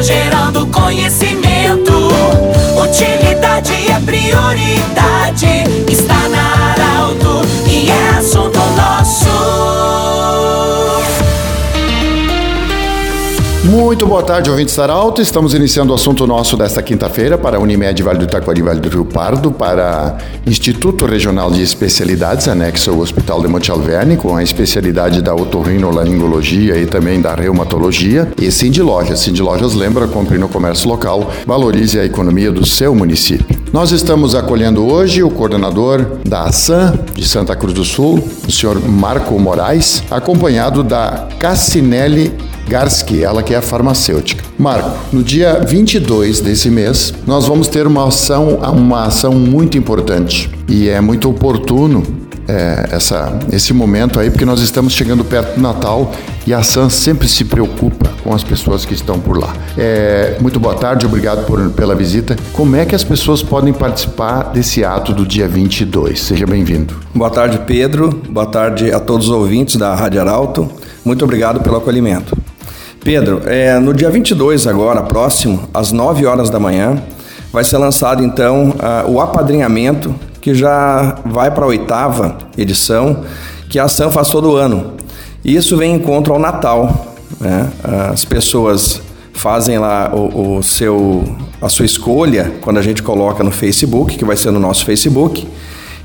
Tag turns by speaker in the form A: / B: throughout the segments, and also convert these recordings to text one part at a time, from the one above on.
A: Informação gerando conhecimento. Utilidade é prioridade.
B: Muito boa tarde, ouvintes da Alto. Estamos iniciando o assunto nosso desta quinta-feira para a Unimed Vale do Taquari Vale do Rio Pardo, para Instituto Regional de Especialidades, anexo ao Hospital de Monte Alverne, com a especialidade da otorrinolaringologia e também da reumatologia. E Cindy Lojas. Cindy Lojas lembra, compre no comércio local, valorize a economia do seu município. Nós estamos acolhendo hoje o coordenador da ASAM de Santa Cruz do Sul, o senhor Marco Moraes, acompanhado da Cassinelli Garski, ela que é farmacêutica. Marco, no dia 22 desse mês, nós vamos ter uma ação, uma ação muito importante e é muito oportuno é, essa, esse momento aí, porque nós estamos chegando perto do Natal e a SAM sempre se preocupa com as pessoas que estão por lá. É, muito boa tarde, obrigado por, pela visita. Como é que as pessoas podem participar desse ato do dia 22? Seja bem-vindo.
C: Boa tarde, Pedro. Boa tarde a todos os ouvintes da Rádio Arauto. Muito obrigado pelo acolhimento. Pedro, é, no dia 22 agora, próximo, às 9 horas da manhã, vai ser lançado então uh, o apadrinhamento, que já vai para a oitava edição, que a ação faz todo ano. E isso vem em encontro ao Natal. Né? As pessoas fazem lá o, o, seu, a sua escolha quando a gente coloca no Facebook, que vai ser no nosso Facebook,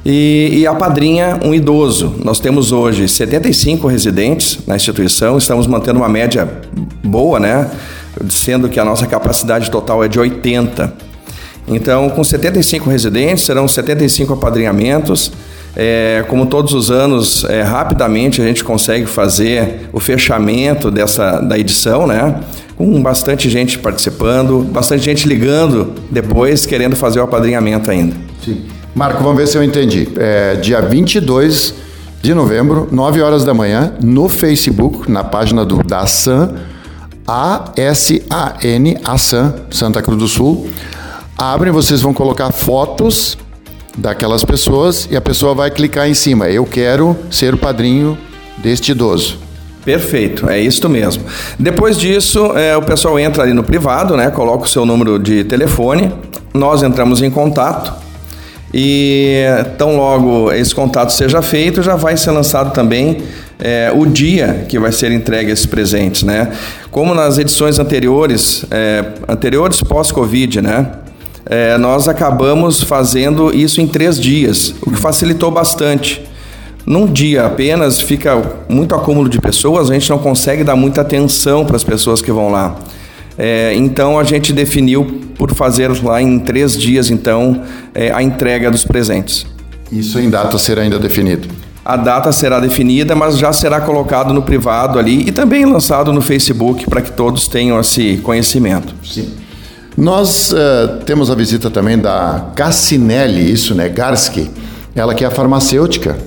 C: e, e apadrinha um idoso. Nós temos hoje 75 residentes na instituição, estamos mantendo uma média boa, né? Sendo que a nossa capacidade total é de 80. Então, com 75 residentes, serão 75 apadrinhamentos. É, como todos os anos, é, rapidamente a gente consegue fazer o fechamento dessa da edição, né? Com bastante gente participando, bastante gente ligando depois, querendo fazer o apadrinhamento ainda.
B: Sim. Marco, vamos ver se eu entendi. É, dia 22 de novembro, 9 horas da manhã, no Facebook, na página do, da SAN, A-S-A-N, ASAN, Santa Cruz do Sul. Abrem, vocês vão colocar fotos daquelas pessoas e a pessoa vai clicar em cima. Eu quero ser o padrinho deste idoso.
C: Perfeito, é isso mesmo. Depois disso, é, o pessoal entra ali no privado, né? Coloca o seu número de telefone, nós entramos em contato e tão logo esse contato seja feito, já vai ser lançado também é, o dia que vai ser entregue esses presentes, né? Como nas edições anteriores, é, anteriores pós-Covid, né? É, nós acabamos fazendo isso em três dias, o que facilitou bastante. Num dia apenas fica muito acúmulo de pessoas, a gente não consegue dar muita atenção para as pessoas que vão lá. É, então a gente definiu por fazer lá em três dias então é, a entrega dos presentes.
B: Isso em data será ainda definido.
C: A data será definida, mas já será colocado no privado ali e também lançado no Facebook para que todos tenham esse conhecimento.
B: Sim. Nós uh, temos a visita também da Cassinelli, isso, né? Garski, ela que é a farmacêutica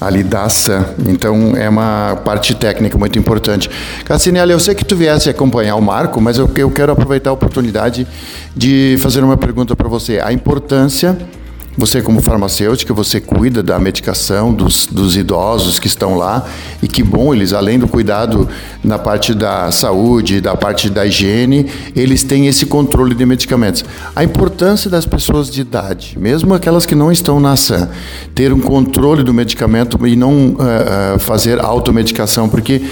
B: ali da ação. Então é uma parte técnica muito importante. Cassinelli, eu sei que tu viesse acompanhar o Marco, mas eu, eu quero aproveitar a oportunidade de fazer uma pergunta para você. A importância você, como farmacêutica, você cuida da medicação dos, dos idosos que estão lá. E que bom, eles, além do cuidado na parte da saúde, da parte da higiene, eles têm esse controle de medicamentos. A importância das pessoas de idade, mesmo aquelas que não estão na SAM, ter um controle do medicamento e não uh, uh, fazer automedicação, porque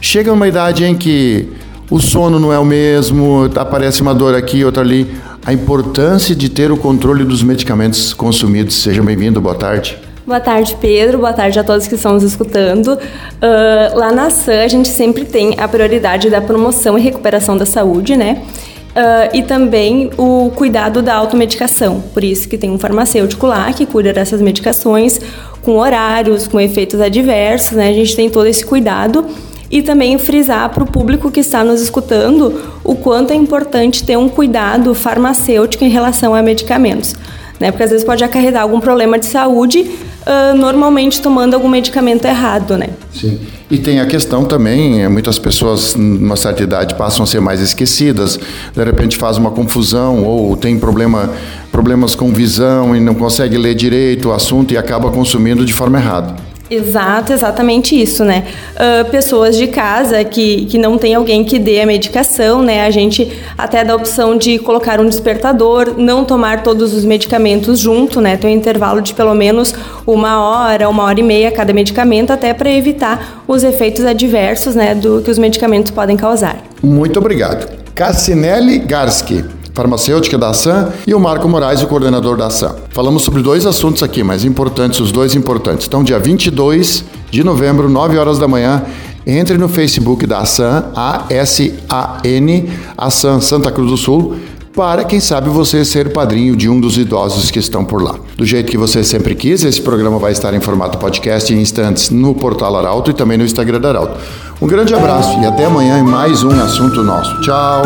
B: chega uma idade em que o sono não é o mesmo, aparece uma dor aqui, outra ali a importância de ter o controle dos medicamentos consumidos. Seja bem-vindo, boa tarde.
D: Boa tarde, Pedro. Boa tarde a todos que estão nos escutando. Uh, lá na SAM, a gente sempre tem a prioridade da promoção e recuperação da saúde, né? Uh, e também o cuidado da automedicação. Por isso que tem um farmacêutico lá que cuida dessas medicações com horários, com efeitos adversos, né? A gente tem todo esse cuidado e também frisar para o público que está nos escutando o quanto é importante ter um cuidado farmacêutico em relação a medicamentos. Né? Porque às vezes pode acarretar algum problema de saúde, uh, normalmente tomando algum medicamento errado, né?
B: Sim. E tem a questão também, muitas pessoas numa certa idade passam a ser mais esquecidas, de repente faz uma confusão ou tem problema, problemas com visão e não consegue ler direito o assunto e acaba consumindo de forma errada.
D: Exato, exatamente isso, né? Uh, pessoas de casa que, que não tem alguém que dê a medicação, né? A gente até dá a opção de colocar um despertador, não tomar todos os medicamentos junto, né? Tem um intervalo de pelo menos uma hora, uma hora e meia cada medicamento, até para evitar os efeitos adversos, né? Do que os medicamentos podem causar.
B: Muito obrigado. Cassinelli Garski farmacêutica da Ação, e o Marco Moraes, o coordenador da Ação. Falamos sobre dois assuntos aqui, mas importantes, os dois importantes. Então, dia 22 de novembro, 9 horas da manhã, entre no Facebook da Ação, A-S-A-N, Ação Santa Cruz do Sul, para, quem sabe, você ser padrinho de um dos idosos que estão por lá. Do jeito que você sempre quis, esse programa vai estar em formato podcast em instantes no portal Arauto e também no Instagram da Arauto. Um grande abraço e até amanhã em mais um assunto nosso. Tchau!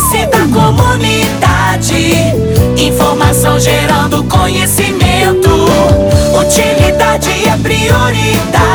A: Interesse da comunidade. Informação gerando conhecimento. Utilidade é prioridade.